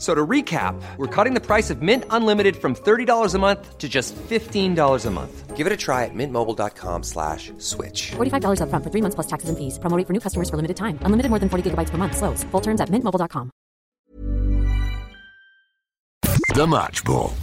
F- So to recap, we're cutting the price of Mint Unlimited from $30 a month to just $15 a month. Give it a try at mintmobile.com slash switch. $45 upfront for three months plus taxes and fees. Promo rate for new customers for limited time. Unlimited more than 40 gigabytes per month. Slows. Full terms at mintmobile.com. The Match Ball.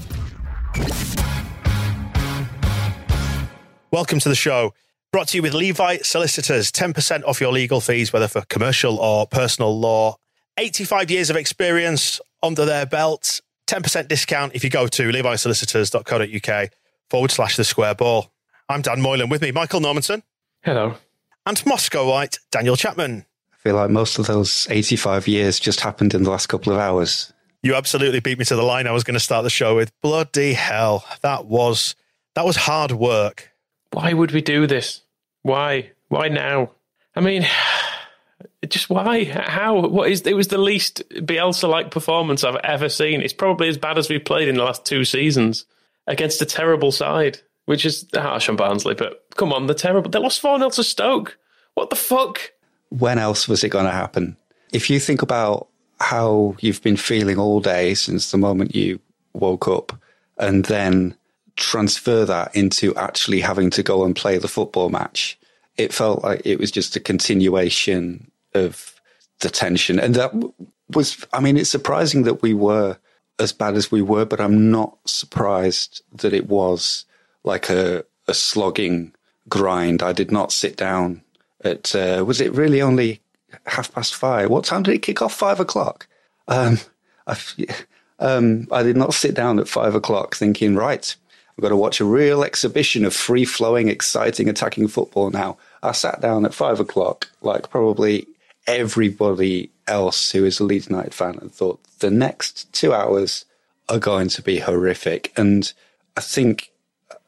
Welcome to the show. Brought to you with Levi Solicitors. 10% off your legal fees, whether for commercial or personal law. 85 years of experience under their belts. 10% discount if you go to levisolicitors.co.uk forward slash the square ball. I'm Dan Moylan. With me, Michael Normanton. Hello. And Moscow White, Daniel Chapman. I feel like most of those 85 years just happened in the last couple of hours. You absolutely beat me to the line I was going to start the show with. Bloody hell. That was that was hard work. Why would we do this? Why? Why now? I mean, just why? How? What is? It was the least Bielsa-like performance I've ever seen. It's probably as bad as we've played in the last two seasons against a terrible side, which is harsh on Barnsley. But come on, the terrible. They lost four 0 to Stoke. What the fuck? When else was it going to happen? If you think about how you've been feeling all day since the moment you woke up and then transfer that into actually having to go and play the football match, it felt like it was just a continuation of the tension. And that was, I mean, it's surprising that we were as bad as we were, but I'm not surprised that it was like a, a slogging grind. I did not sit down at, uh, was it really only half past five? What time did it kick off? Five o'clock. Um, um, I did not sit down at five o'clock thinking, right, I've got to watch a real exhibition of free flowing, exciting, attacking football now. I sat down at five o'clock, like probably everybody else who is a Leeds United fan, and thought the next two hours are going to be horrific. And I think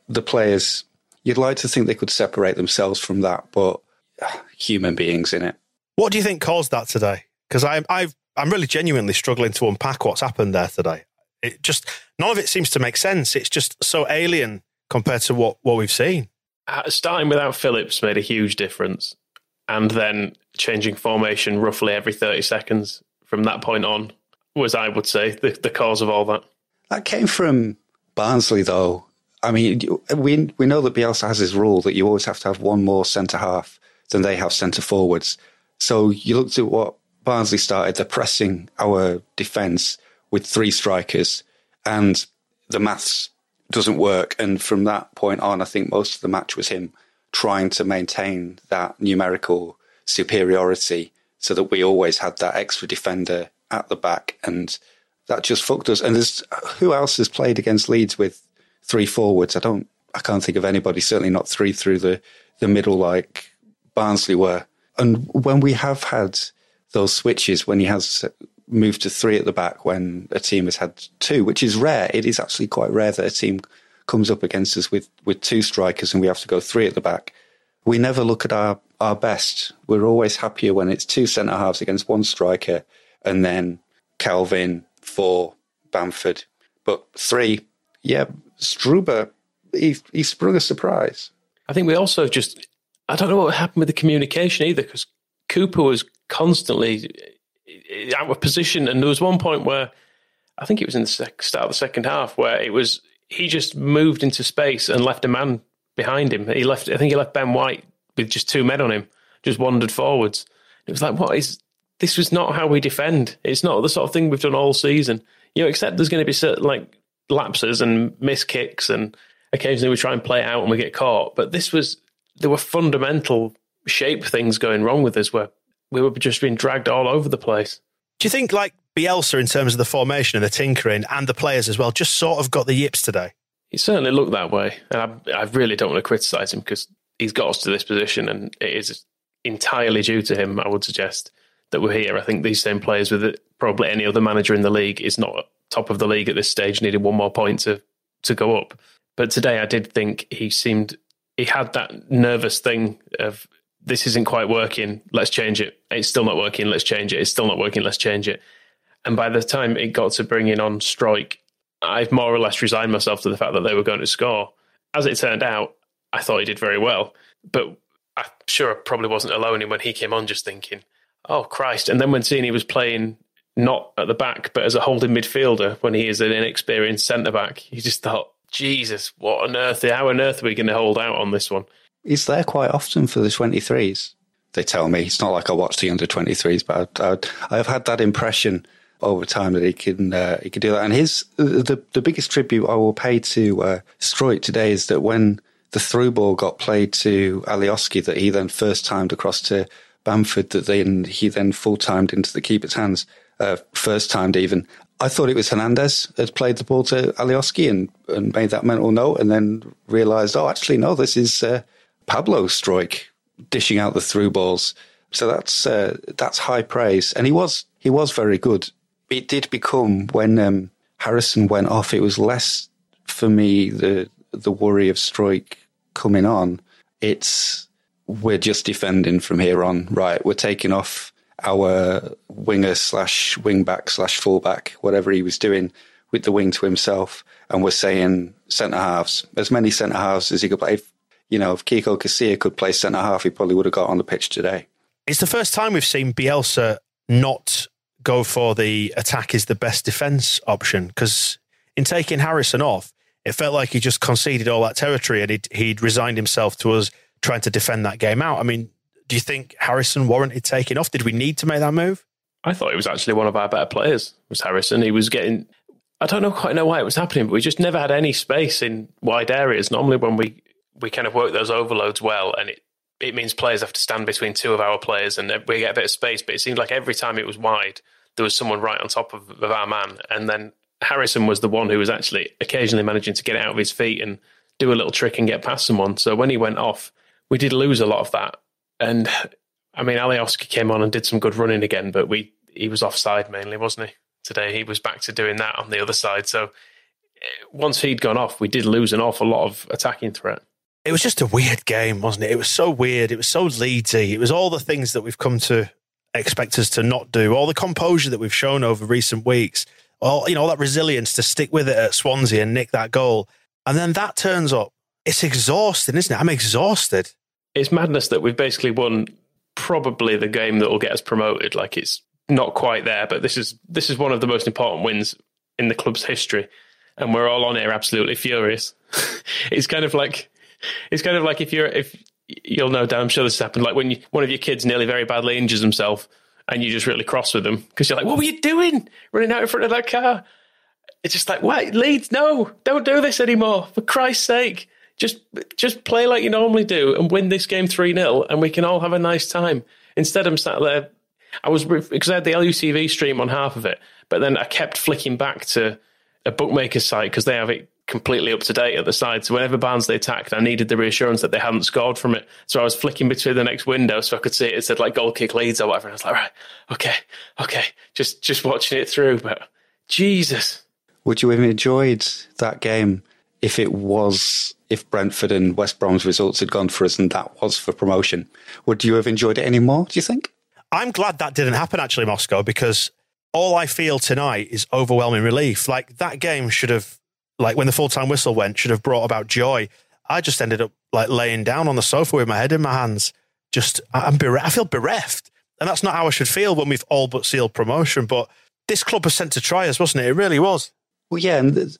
the players, you'd like to think they could separate themselves from that, but uh, human beings in it. What do you think caused that today? Because I'm I've I'm really genuinely struggling to unpack what's happened there today. It just none of it seems to make sense. It's just so alien compared to what what we've seen. Uh, starting without Phillips made a huge difference, and then changing formation roughly every thirty seconds from that point on was, I would say, the, the cause of all that. That came from Barnsley, though. I mean, we we know that Bielsa has his rule that you always have to have one more centre half than they have centre forwards. So you looked at what Barnsley started. They're pressing our defence with three strikers, and the maths doesn't work. And from that point on, I think most of the match was him trying to maintain that numerical superiority so that we always had that extra defender at the back. And that just fucked us. And there's who else has played against Leeds with three forwards? I don't, I can't think of anybody, certainly not three through the, the middle like Barnsley were. And when we have had those switches, when he has moved to three at the back when a team has had two, which is rare. It is actually quite rare that a team comes up against us with, with two strikers and we have to go three at the back. We never look at our, our best. We're always happier when it's two centre halves against one striker and then Calvin, four, Bamford. But three, yeah, Struber, he, he sprung a surprise. I think we also just, I don't know what happened with the communication either because Cooper was constantly out of position. And there was one point where I think it was in the sec- start of the second half where it was he just moved into space and left a man behind him. He left. I think he left Ben White with just two men on him, just wandered forwards. It was like, what is this? Was not how we defend. It's not the sort of thing we've done all season. You know, except there's going to be certain like lapses and miss kicks, and occasionally we try and play it out and we get caught. But this was there were fundamental shape things going wrong with us where we were just being dragged all over the place. Do you think like Bielsa, in terms of the formation and the tinkering and the players as well, just sort of got the yips today. He certainly looked that way. And I, I really don't want to criticise him because he's got us to this position and it is entirely due to him, I would suggest, that we're here. I think these same players with probably any other manager in the league is not top of the league at this stage, needed one more point to, to go up. But today I did think he seemed, he had that nervous thing of this isn't quite working, let's change it. It's still not working, let's change it. It's still not working, let's change it. And by the time it got to bringing on Struijk, I've more or less resigned myself to the fact that they were going to score. As it turned out, I thought he did very well, but I'm sure I probably wasn't alone in when he came on just thinking, oh Christ. And then when seeing he was playing not at the back, but as a holding midfielder when he is an inexperienced centre back, you just thought, Jesus, what on earth? How on earth are we going to hold out on this one? He's there quite often for the 23s. They tell me it's not like I watch the under 23s, but I, I, I've had that impression over time that he can uh, he can do that. And his the the biggest tribute I will pay to uh, Struijk today is that when the through ball got played to Alioski, that he then first timed across to Bamford, that then he then full timed into the keeper's hands, uh, first timed even. I thought it was Hernandez had played the ball to Alioski and, and made that mental note, and then realised, oh, actually, no, this is uh, Pablo Struijk dishing out the through balls. So that's uh, that's high praise, and he was he was very good. It did become when um, Harrison went off. It was less for me the the worry of Struijk coming on. It's we're just defending from here on. Right, we're taking off our winger slash wing back slash fullback, whatever he was doing with the wing to himself, and we're saying centre halves, as many centre halves as he could play. If, you know, if Kiko Casilla could play centre half, he probably would have got on the pitch today. It's the first time we've seen Bielsa not go for the attack is the best defence option because in taking Harrison off, it felt like he just conceded all that territory and he'd, he'd resigned himself to us trying to defend that game out. I mean, do you think Harrison warranted taking off? Did we need to make that move? I thought he was actually one of our better players. Was Harrison? He was getting. I don't know quite know why it was happening, but we just never had any space in wide areas. Normally, when we we kind of work those overloads well, and it it means players have to stand between two of our players, and we get a bit of space. But it seemed like every time it was wide, there was someone right on top of, of our man, and then Harrison was the one who was actually occasionally managing to get out of his feet and do a little trick and get past someone. So when he went off, we did lose a lot of that. And I mean, Alioski came on and did some good running again, but we he was offside mainly, wasn't he? Today he was back to doing that on the other side. So eh, once he'd gone off, we did lose an awful lot of attacking threat. It was just a weird game, wasn't it? It was so weird. It was so Leedsy. It was all the things that we've come to expect us to not do. All the composure that we've shown over recent weeks. All you know, all that resilience to stick with it at Swansea and nick that goal, and then that turns up. It's exhausting, isn't it? I'm exhausted it's madness that we've basically won probably the game that will get us promoted. Like it's not quite there, but this is this is one of the most important wins in the club's history, and we're all on here absolutely furious. it's kind of like it's kind of like if you're if you'll know, Dan, I'm sure this has happened. Like when you, one of your kids nearly very badly injures himself, and you're just really cross with them because you're like, "What were you doing, running out in front of that car?" It's just like, wait, Leeds? No, don't do this anymore, for Christ's sake." Just just play like you normally do and win this game 3 0, and we can all have a nice time. Instead, I'm sat there. I was because I had the LUTV stream on half of it, but then I kept flicking back to a bookmaker's site because they have it completely up to date at the side. So whenever Barnsley attacked, I needed the reassurance that they hadn't scored from it. So I was flicking between the next window so I could see it. It said like goal kick Leeds or whatever. And I was like, right, okay, okay, just just watching it through. But Jesus, would you have enjoyed that game if it was if Brentford and West Brom's results had gone for us and that was for promotion. Would you have enjoyed it any more, do you think? I'm glad that didn't happen actually, Moscow, because all I feel tonight is overwhelming relief. Like that game should have like when the full time whistle went, should have brought about joy. I just ended up like laying down on the sofa with my head in my hands. Just I'm bereft. I feel bereft. And that's not how I should feel when we've all but sealed promotion. But this club was sent to try us, wasn't it? It really was. Well, yeah, and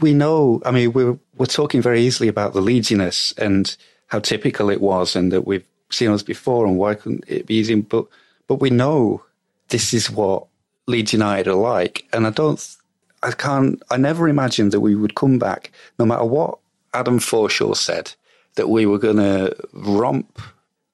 we know, I mean, we're, we're talking very easily about the Leedsiness and how typical it was and that we've seen us before and why couldn't it be easy? But, but we know this is what Leeds United are like. And I don't, I can't, I never imagined that we would come back, no matter what Adam Forshaw said, that we were going to romp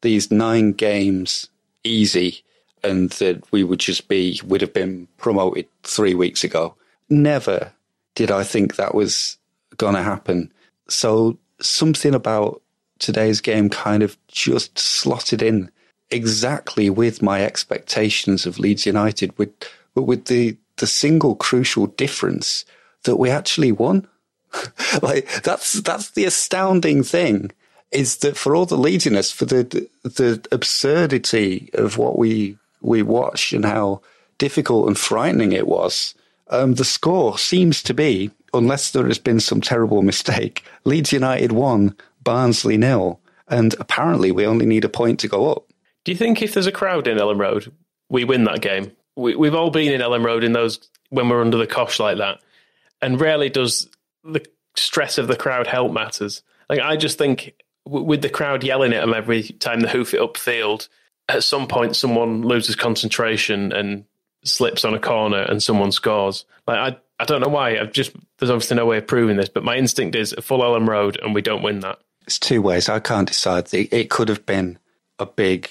these nine games easy and that we would just be, would have been promoted three weeks ago. Never did I think that was going to happen. So something about today's game kind of just slotted in exactly with my expectations of Leeds United, with, with the, the single crucial difference that we actually won. like that's that's the astounding thing is that for all the Leedsiness, for the the absurdity of what we we watched and how difficult and frightening it was, um, the score seems to be, unless there has been some terrible mistake, Leeds United won, Barnsley nil, and apparently we only need a point to go up. Do you think if there's a crowd in Elland Road, we win that game? We, we've all been in Elland Road in those when we're under the cosh like that, and rarely does the stress of the crowd help matters. Like I just think with the crowd yelling at them every time they hoof it upfield, at some point someone loses concentration and slips on a corner and someone scores. Like I, I don't know why. I've just there's obviously no way of proving this, but my instinct is a full Elland Road and we don't win that. It's two ways. I can't decide. It could have been a big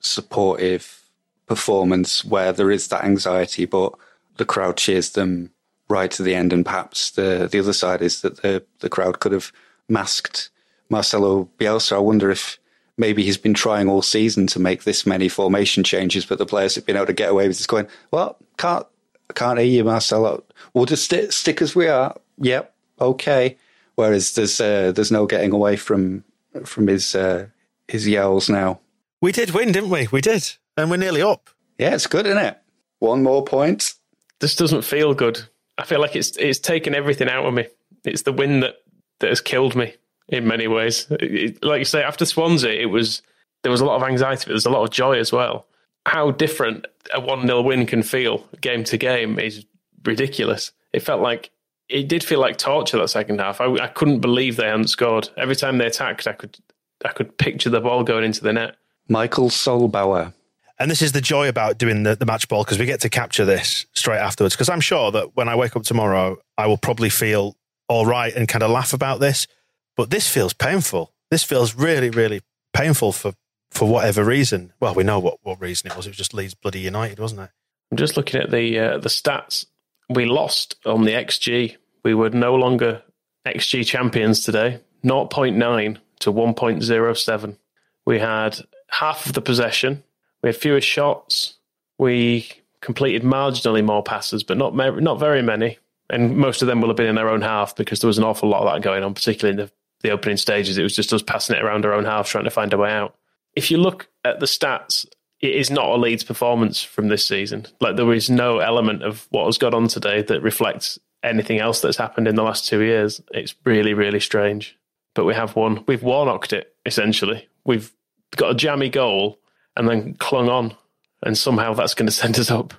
supportive performance where there is that anxiety, but the crowd cheers them right to the end. And perhaps the the other side is that the the crowd could have masked Marcelo Bielsa. I wonder if maybe he's been trying all season to make this many formation changes, but the players have been able to get away with just going, well, can't can't hear you, Marcelo. We'll just st- stick as we are. Yep, okay. Whereas there's uh, there's no getting away from from his uh, his yells now. We did win, didn't we? We did, and we're nearly up. Yeah, it's good, isn't it? One more point. This doesn't feel good. I feel like it's it's taken everything out of me. It's the win that that has killed me in many ways. It, like you say, after Swansea, it was there was a lot of anxiety, but there's a lot of joy as well. How different a one 0 win can feel game to game is ridiculous. It felt like it did feel like torture that second half. I, I couldn't believe they hadn't scored. Every time they attacked, I could I could picture the ball going into the net. Michael Sollbauer. And this is the joy about doing the, the match ball because we get to capture this straight afterwards. Because I'm sure that when I wake up tomorrow, I will probably feel all right and kind of laugh about this. But this feels painful. This feels really, really painful for, for whatever reason. Well, we know what, what reason it was. It was just Leeds bloody United, wasn't it? I'm just looking at the uh, the stats. We lost on the XG. We were no longer XG champions today. 0.9 to 1.07. We had half of the possession. We had fewer shots. We completed marginally more passes, but not not very many. And most of them will have been in their own half because there was an awful lot of that going on, particularly in the the opening stages. It was just us passing it around our own half, trying to find a way out. If you look at the stats, it is not a Leeds performance from this season. Like there is no element of what has got on today that reflects anything else that's happened in the last two years. It's really, really strange. But we have won. We've warnocked it essentially. We've got a jammy goal and then clung on, and somehow that's going to send us up.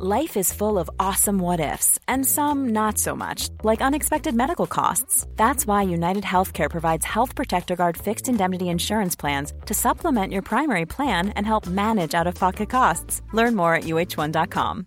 Life is full of awesome what ifs, and some not so much, like unexpected medical costs. That's why United Healthcare provides Health Protector Guard fixed indemnity insurance plans to supplement your primary plan and help manage out of pocket costs. Learn more at uh1.com.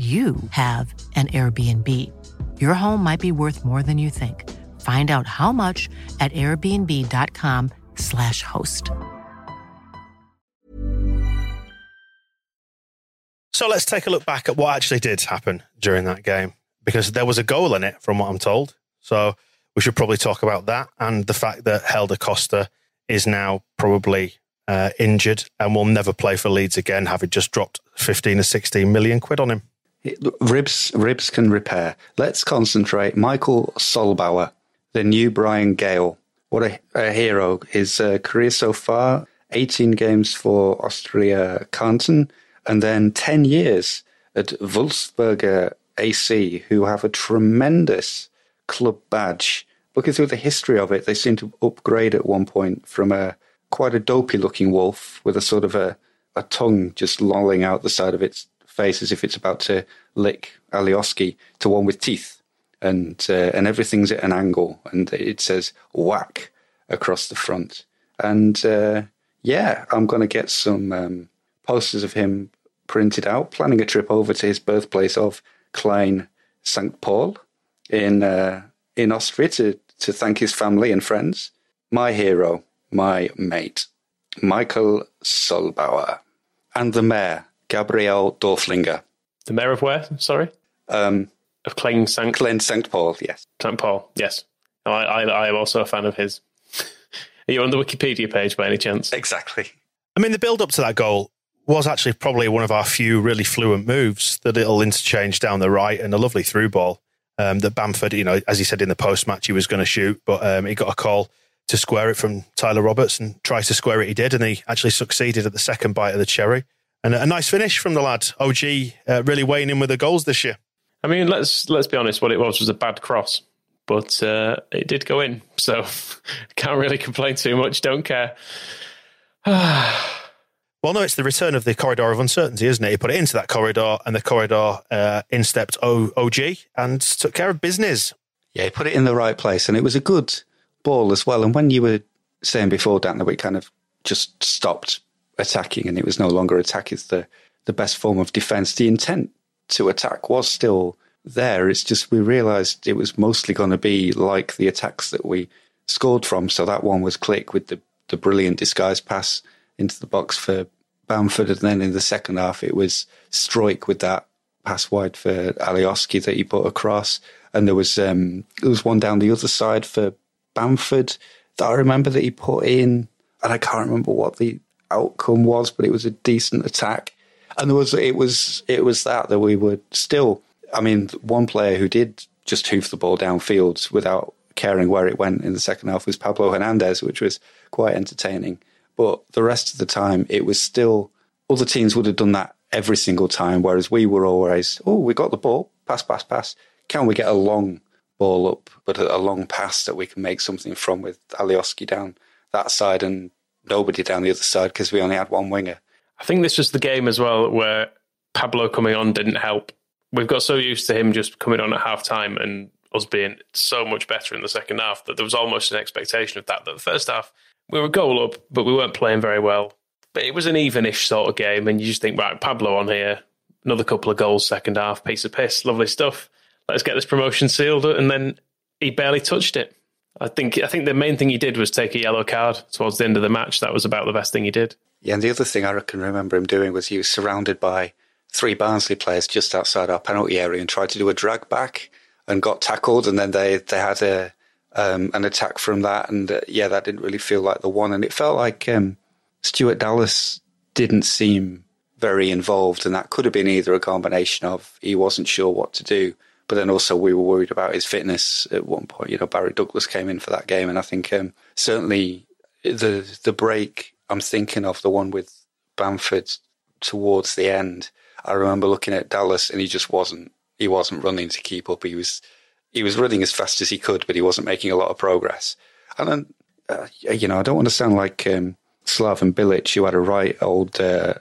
you have an Airbnb. Your home might be worth more than you think. Find out how much at airbnb.com/slash host. So let's take a look back at what actually did happen during that game because there was a goal in it, from what I'm told. So we should probably talk about that and the fact that Helder Costa is now probably uh, injured and will never play for Leeds again, having just dropped 15 or 16 million quid on him. Ribs, ribs can repair. Let's concentrate. Michael Sollbauer, the new Brian Gayle. What a, a hero. His uh, career so far 18 games for Austria Kärnten, and then 10 years at Wolfsberger AC, who have a tremendous club badge. Looking through the history of it, they seem to upgrade at one point from a quite a dopey looking wolf with a sort of a, a tongue just lolling out the side of its face as if it's about to lick Alioski to one with teeth. And, uh, and everything's at an angle and it says whack across the front. And, uh, yeah, I'm going to get some um, posters of him printed out, planning a trip over to his birthplace of Klein St. Paul in uh, in Austria to, to thank his family and friends. My hero, my mate, Michael Sollbauer, and the mayor, Gabriel Dorflinger. The mayor of where? Sorry? Um, of Klein St. Klein St. Paul, yes. St. Paul, yes. I, I, I am also a fan of his. Are you on the Wikipedia page by any chance? Exactly. I mean, the build up to that goal was actually probably one of our few really fluent moves. The little interchange down the right and a lovely through ball um, that Bamford, you know, as he said in the post match, he was going to shoot, but um, he got a call to square it from Tyler Roberts and try to square it. He did, and he actually succeeded at the second bite of the cherry. And a nice finish from the lad. OG uh, really weighing in with the goals this year. I mean, let's let's be honest. What it was was a bad cross but uh, it did go in, so can't really complain too much. Don't care. well, no, it's the return of the corridor of uncertainty, isn't it? He put it into that corridor, and the corridor uh, instepped o- OG and took care of business. Yeah, he put it in the right place, and it was a good ball as well. And when you were saying before, Dan, that we kind of just stopped attacking, and it was no longer attack is the the best form of defense. The intent to attack was still there. It's just we realised it was mostly going to be like the attacks that we scored from. So that one was Klich with the, the brilliant disguise pass into the box for Bamford. And then in the second half, it was Struijk with that pass wide for Alioski that he put across. And there was um, there was one down the other side for Bamford that I remember that he put in, and I can't remember what the outcome was, but it was a decent attack. And there was it was it was that that we were still I mean, one player who did just hoof the ball downfield without caring where it went in the second half was Pablo Hernandez, which was quite entertaining. But the rest of the time, it was still other teams would have done that every single time, whereas we were always, oh, we got the ball, pass, pass, pass. Can we get a long ball up, but a, long pass that we can make something from with Alioski down that side and nobody down the other side because we only had one winger. I think this was the game as well where Pablo coming on didn't help we've got so used to him just coming on at half time and us being so much better in the second half that there was almost an expectation of that. That the first half we were goal up, but we weren't playing very well. But it was an evenish sort of game, and you just think, right, Pablo on here, another couple of goals, second half, piece of piss, lovely stuff. Let's get this promotion sealed, and then he barely touched it. I think I think the main thing he did was take a yellow card towards the end of the match. That was about the best thing he did. Yeah, and the other thing I can remember him doing was he was surrounded by three Barnsley players just outside our penalty area and tried to do a drag back and got tackled, and then they they had a um, an attack from that, and uh, yeah, that didn't really feel like the one, and it felt like um, Stuart Dallas didn't seem very involved, and that could have been either a combination of he wasn't sure what to do, but then also we were worried about his fitness at one point. You know, Barry Douglas came in for that game, and I think um, certainly the the break I'm thinking of the one with Bamford towards the end I remember looking at Dallas and he just wasn't he wasn't running to keep up. He was he was running as fast as he could, but he wasn't making a lot of progress. And then uh, you know I don't want to sound like um, Slaven Bilic, who had a right old. Uh,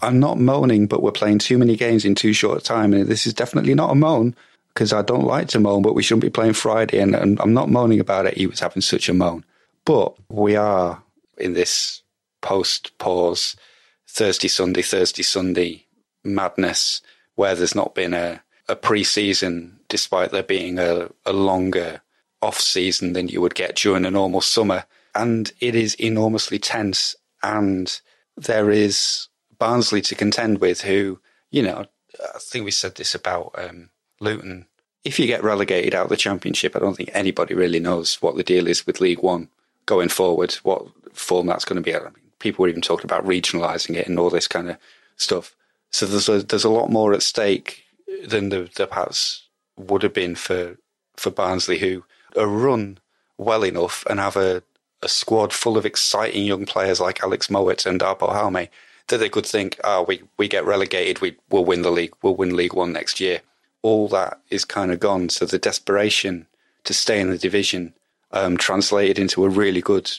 I'm not moaning, but we're playing too many games in too short a time, and this is definitely not a moan because I don't like to moan, but we shouldn't be playing Friday, and, and I'm not moaning about it. He was having such a moan, but we are in this post pause Thursday Sunday Thursday Sunday madness where there's not been a, a pre-season despite there being a, a longer off season than you would get during a normal summer. And it is enormously tense. And there is Barnsley to contend with who, you know, I think we said this about um, Luton. If you get relegated out of the championship, I don't think anybody really knows what the deal is with League One going forward, what form that's going to be. I mean, people were even talking about regionalising it and all this kind of stuff. So there's a, there's a lot more at stake than there, there perhaps would have been for for Barnsley, who are run well enough and have a, a squad full of exciting young players like Alex Mowatt and Darpo Jaume that they could think, oh, we, we get relegated, we, we'll win the league, we'll win League One next year. All that is kind of gone. So the desperation to stay in the division um, translated into a really good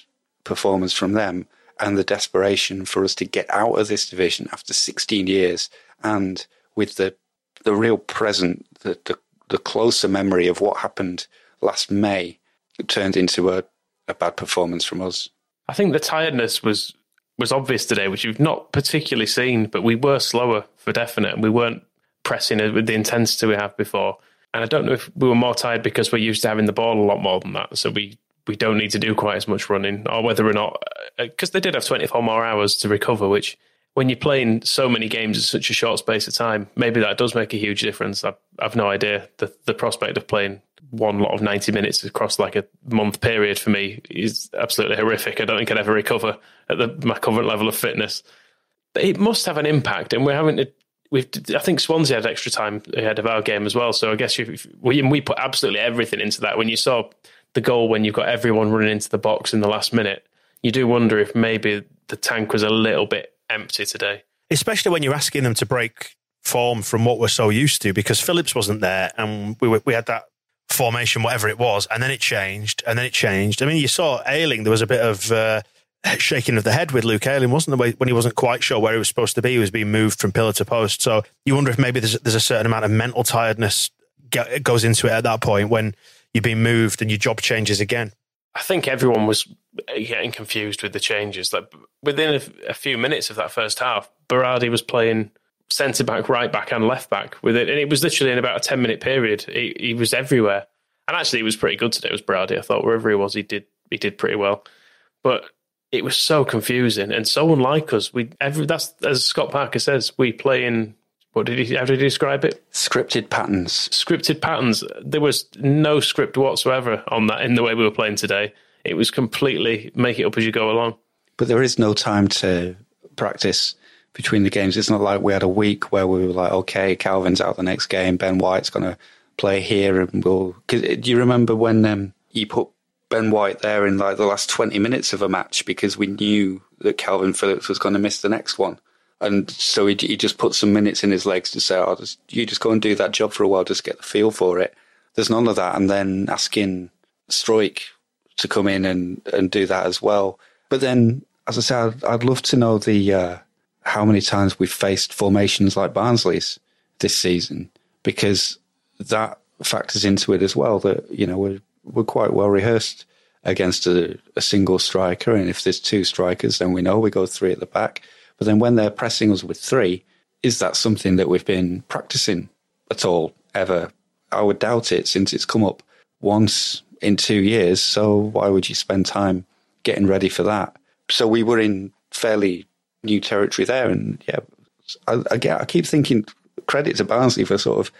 performance from them and the desperation for us to get out of this division after 16 years and with the the real present, the, the, the closer memory of what happened last May turned into a, a bad performance from us. I think the tiredness was was obvious today, which you've not particularly seen, but we were slower for definite, and we weren't pressing it with the intensity we have before. And I don't know if we were more tired because we're used to having the ball a lot more than that, so we we don't need to do quite as much running, or whether or not because uh, they did have 24 more hours to recover, which when you're playing so many games in such a short space of time, maybe that does make a huge difference. I've, I've no idea. The the prospect of playing one lot of 90 minutes across like a month period for me is absolutely horrific. I don't think I'd ever recover at the, my current level of fitness. But it must have an impact, and we're having to. We've, I think Swansea had extra time ahead of our game as well. So I guess we, we put absolutely everything into that. When you saw the goal, when you've got everyone running into the box in the last minute, you do wonder if maybe the tank was a little bit empty today. Especially when you're asking them to break form from what we're so used to, because Phillips wasn't there, and we we had that formation, whatever it was, and then it changed, and then it changed. I mean, you saw Ayling. there was a bit of uh, shaking of the head with Luke Ayling, wasn't there, when he wasn't quite sure where he was supposed to be? He was being moved from pillar to post. So you wonder if maybe there's, there's a certain amount of mental tiredness goes into it at that point when you're being moved and your job changes again. I think everyone was getting confused with the changes. Like within a, a few minutes of that first half, Berardi was playing centre back, right back, and left back with it, and it was literally in about a ten minute period. He, he was everywhere, and actually, he was pretty good today. It was Berardi. I thought wherever he was, he did he did pretty well, but it was so confusing and so unlike us. We every that's as Scott Parker says, we play in what did he how did he describe it? Scripted patterns. Scripted patterns. There was no script whatsoever on that in the way we were playing today. It was completely make it up as you go along. But there is no time to practice between the games. It's not like we had a week where we were like, okay, Calvin's out the next game, Ben White's going to play here, and we'll. Cause do you remember when um, you put Ben White there in like the last twenty minutes of a match because we knew that Calvin Phillips was going to miss the next one, and so he, he just put some minutes in his legs to say, "Oh, just, you just go and do that job for a while, just get the feel for it." There's none of that, and then asking Struijk to come in and and do that as well. But then, as I said, I'd, I'd love to know the. Uh, how many times we've faced formations like Barnsley's this season because that factors into it as well. That you know we're we're quite well rehearsed against a, a, single striker, and if there's two strikers, then we know we go three at the back. But then when they're pressing us with three, is that something that we've been practicing at all ever? I would doubt it since it's come up once in two years. So why would you spend time getting ready for that? So we were in fairly new territory there. And yeah, I, I, I keep thinking credit to Barnsley for sort of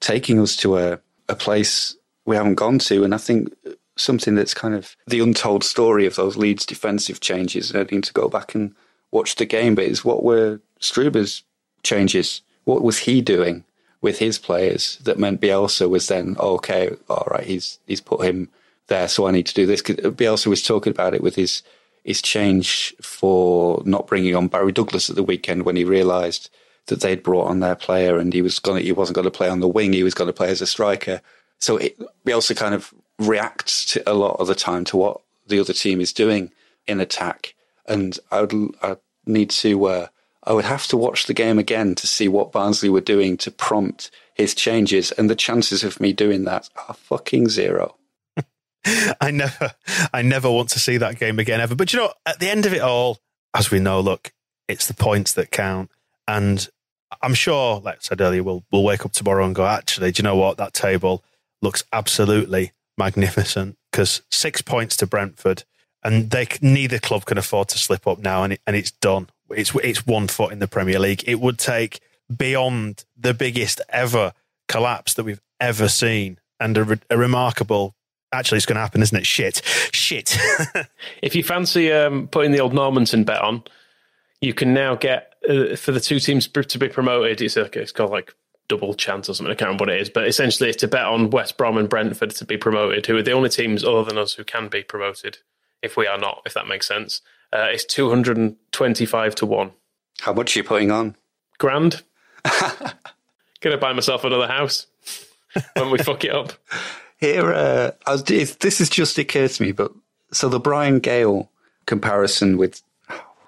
taking us to a, a place we haven't gone to. And I think something that's kind of the untold story of those Leeds defensive changes. I need to go back and watch the game, but it's what were Struber's changes? What was he doing with his players that meant Bielsa was then okay, all right, he's he's put him there, so I need to do this. Because Bielsa was talking about it with his his change for not bringing on Barry Douglas at the weekend when he realised that they'd brought on their player and he was going he wasn't going to play on the wing, he was going to play as a striker. So it, we also kind of react to a lot of the time to what the other team is doing in attack. And I would I need to uh, I would have to watch the game again to see what Barnsley were doing to prompt his changes, and the chances of me doing that are fucking zero. I never, I never want to see that game again ever. But you know, at the end of it all, as we know, look, it's the points that count, and I'm sure, like I said earlier, we'll we'll wake up tomorrow and go, actually, do you know what? That table looks absolutely magnificent because six points to Brentford, and they neither club can afford to slip up now, and it, and it's done. It's it's one foot in the Premier League. It would take beyond the biggest ever collapse that we've ever seen, and a, a remarkable Actually, it's going to happen, isn't it? Shit. Shit. if you fancy um, putting the old Normanton bet on, you can now get uh, for the two teams to be promoted. It's, like, it's called like double chance or something. I can't remember what it is, but essentially it's to bet on West Brom and Brentford to be promoted, who are the only teams other than us who can be promoted if we are not, if that makes sense. Uh, it's 225 to 1. How much are you putting on? Grand. Gonna buy myself another house when we fuck it up. Here, uh, was, this has just occurred to me, but so the Brian Gayle comparison with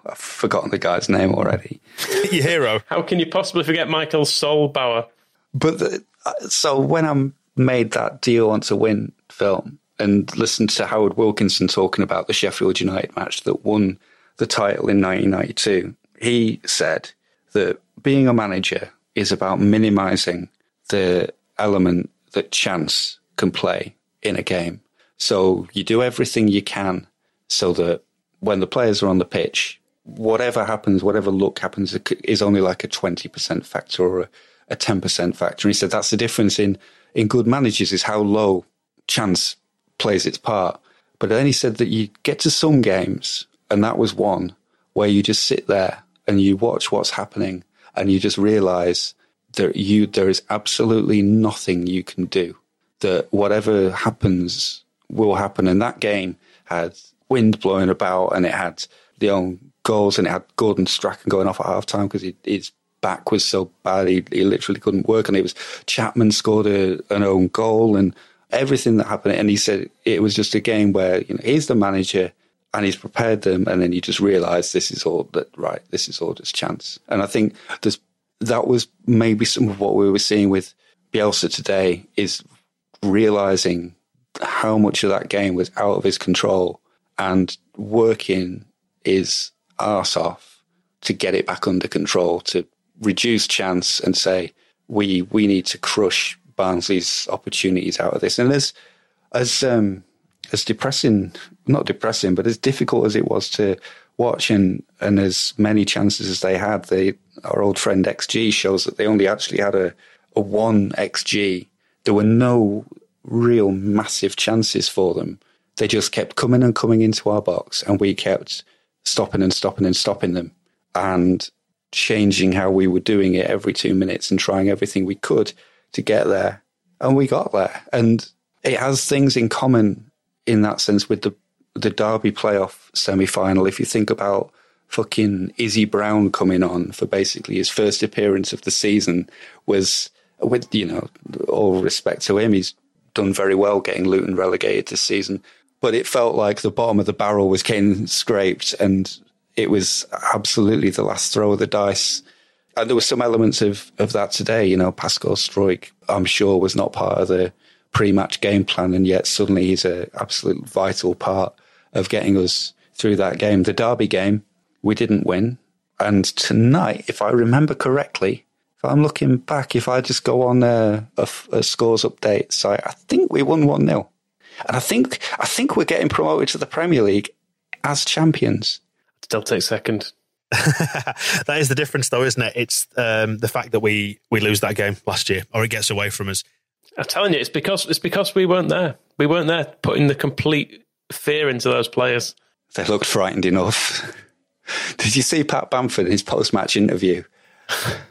I've forgotten the guy's name already. Your hero. How can you possibly forget Michael Sollbauer? But the, uh, so when I made that Do You Want to Win film and listened to Howard Wilkinson talking about the Sheffield United match that won the title in 1992, he said that being a manager is about minimizing the element that chance can play in a game. So you do everything you can so that when the players are on the pitch, whatever happens, whatever look happens, is only like a 20% factor or a, a 10% factor. And he said that's the difference in, in good managers is how low chance plays its part. But then he said that you get to some games, and that was one where you just sit there and you watch what's happening and you just realize that you, there is absolutely nothing you can do. That whatever happens will happen. And that game had wind blowing about and it had the own goals, and it had Gordon Strachan going off at half time because his back was so bad he, he, literally couldn't work. And it was Chapman scored a, an own goal and everything that happened. And he said it was just a game where you know he's the manager and he's prepared them, and then you just realise this is all that right. This is all just chance. And I think there's that was maybe some of what we were seeing with Bielsa today is realizing how much of that game was out of his control and working is arse off to get it back under control, to reduce chance and say, we, we need to crush Barnsley's opportunities out of this. And as, as, um, as depressing, not depressing, but as difficult as it was to watch and, and as many chances as they had, they, our old friend XG shows that they only actually had a, a one XG. There were no real massive chances for them. They just kept coming and coming into our box and we kept stopping and stopping and stopping them and changing how we were doing it every two minutes and trying everything we could to get there. And we got there. And it has things in common in that sense with the the Derby playoff semi final. If you think about fucking Izzy Brown coming on for basically his first appearance of the season was with, you know, all respect to him, he's done very well getting Luton relegated this season but it felt like the bottom of the barrel was getting scraped and it was absolutely the last throw of the dice. And there were some elements of, of that today. You know, Pascal Struijk, I'm sure, was not part of the pre match game plan. And yet suddenly he's an absolute vital part of getting us through that game. The Derby game, we didn't win. And tonight, if I remember correctly, if I'm looking back, if I just go on a, a, a scores update site, I think we won 1 0. And I think I think we're getting promoted to the Premier League as champions. Still take second. that is the difference, though, isn't it? It's um, the fact that we we lose that game last year, or it gets away from us. I'm telling you, it's because it's because we weren't there. We weren't there, putting the complete fear into those players. They looked frightened enough. Did you see Pat Bamford in his post-match interview?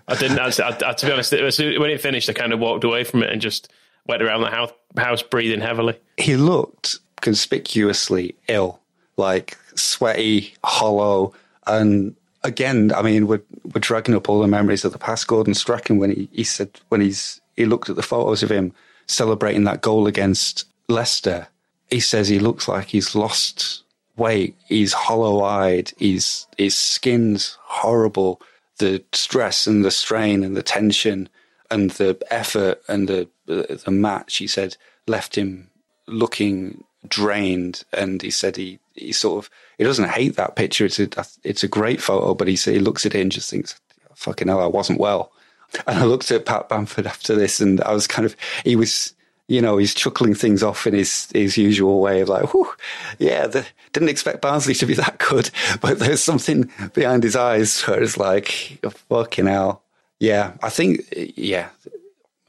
I didn't. I, I, to be honest, it was, when it finished, I kind of walked away from it and just went around the house, house breathing heavily. He looked conspicuously ill, like sweaty, hollow, and again, I mean, we're we're dragging up all the memories of the past. Gordon Strachan when he, he said when he's he looked at the photos of him celebrating that goal against Leicester, he says he looks like he's lost weight. He's hollow eyed. He's his skin's horrible. The stress and the strain and the tension and the effort and the the match, he said, left him looking drained. And he said he he sort of he doesn't hate that picture. It's a it's a great photo, but he he looks at it and just thinks, "Fucking hell, I wasn't well." And I looked at Pat Bamford after this, and I was kind of he was you know, he's chuckling things off in his, his usual way of like, whew, yeah, the, didn't expect Barnsley to be that good. But there's something behind his eyes where it's like, fucking hell. Yeah, I think yeah,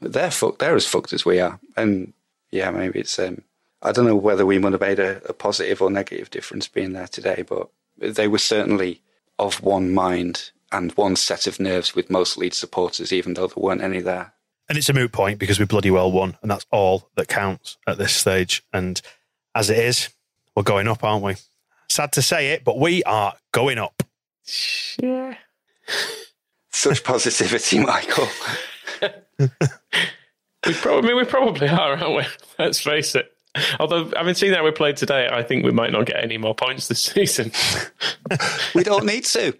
they're fucked. They're as fucked as we are, and yeah, maybe it's um, I don't know whether we would have made a, a positive or negative difference being there today, but they were certainly of one mind and one set of nerves with most Leeds supporters, even though there weren't any there. And it's a moot point because we bloody well won, and that's all that counts at this stage. And as it is, we're going up, aren't we? Sad to say it, but we are going up. Yeah. Such positivity, Michael. We probably, I mean, we probably are, aren't we? Let's face it. Although, having seen how we played today, I think we might not get any more points this season. we don't need to.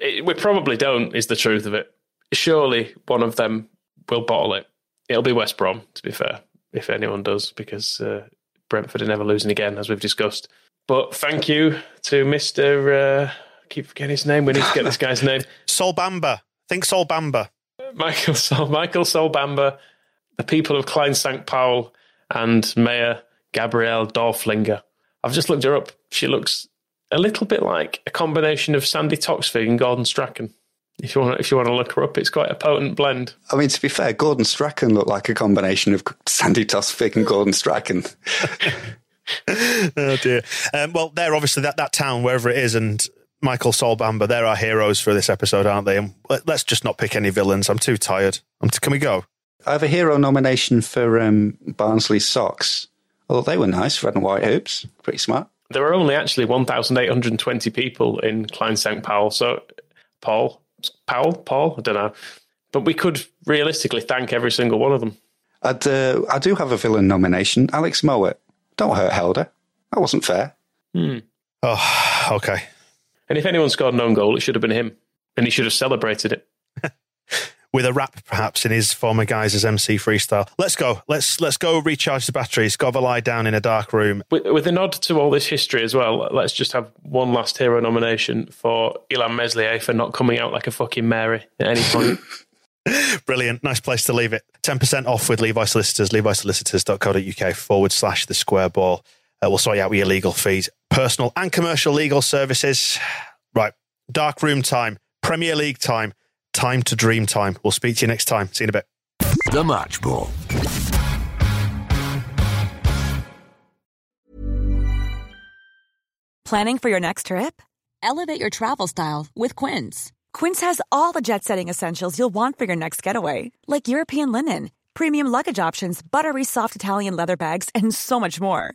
It, we probably don't, is the truth of it. Surely one of them will bottle it. It'll be West Brom, to be fair, if anyone does, because uh, Brentford are never losing again, as we've discussed. But thank you to Mr. Uh, I keep forgetting his name. We need to get this guy's name. Sol Bamba. Think Sol Bamba. Michael Sol, Michael Solbamba, the people of Klein St. Paul, and Mayor Gabriele Dörflinger. I've just looked her up. She looks a little bit like a combination of Sandi Toksvig and Gordon Strachan. If you want, if you want to look her up, it's quite a potent blend. I mean, to be fair, Gordon Strachan looked like a combination of Sandi Toksvig and Gordon Strachan. oh dear. Um, well, they're obviously that, that town, wherever it is, and Michael Solbamba, they're our heroes for this episode, aren't they? And let- let's just not pick any villains. I'm too tired. I'm t- can we go? I have a hero nomination for um, Barnsley socks. Although they were nice, red and white hoops, pretty smart. There were only actually 1,820 people in Klein St. Paul. So, Paul, Powell, Paul, I don't know. But we could realistically thank every single one of them. I'd, uh, I do have a villain nomination, Alex Mowatt. Don't hurt Helder. That wasn't fair. Hmm. Oh, okay. And if anyone scored an own goal, it should have been him. And he should have celebrated it. With a rap, perhaps, in his former guise as MC freestyle. Let's go. Let's let's go recharge the batteries. Go have a lie down in a dark room. With, with a nod to all this history as well, let's just have one last hero nomination for Illan Meslier for not coming out like a fucking Mary at any point. Brilliant. Nice place to leave it. 10% off with Levi Solicitors, levisolicitors.co.uk forward slash the square ball. Uh, we'll sort you out with your legal fees, personal and commercial legal services. Right. Dark room time, Premier League time, time to dream time. We'll speak to you next time. See you in a bit. The Match Ball. Planning for your next trip? Elevate your travel style with Quince. Quince has all the jet setting essentials you'll want for your next getaway, like European linen, premium luggage options, buttery soft Italian leather bags, and so much more.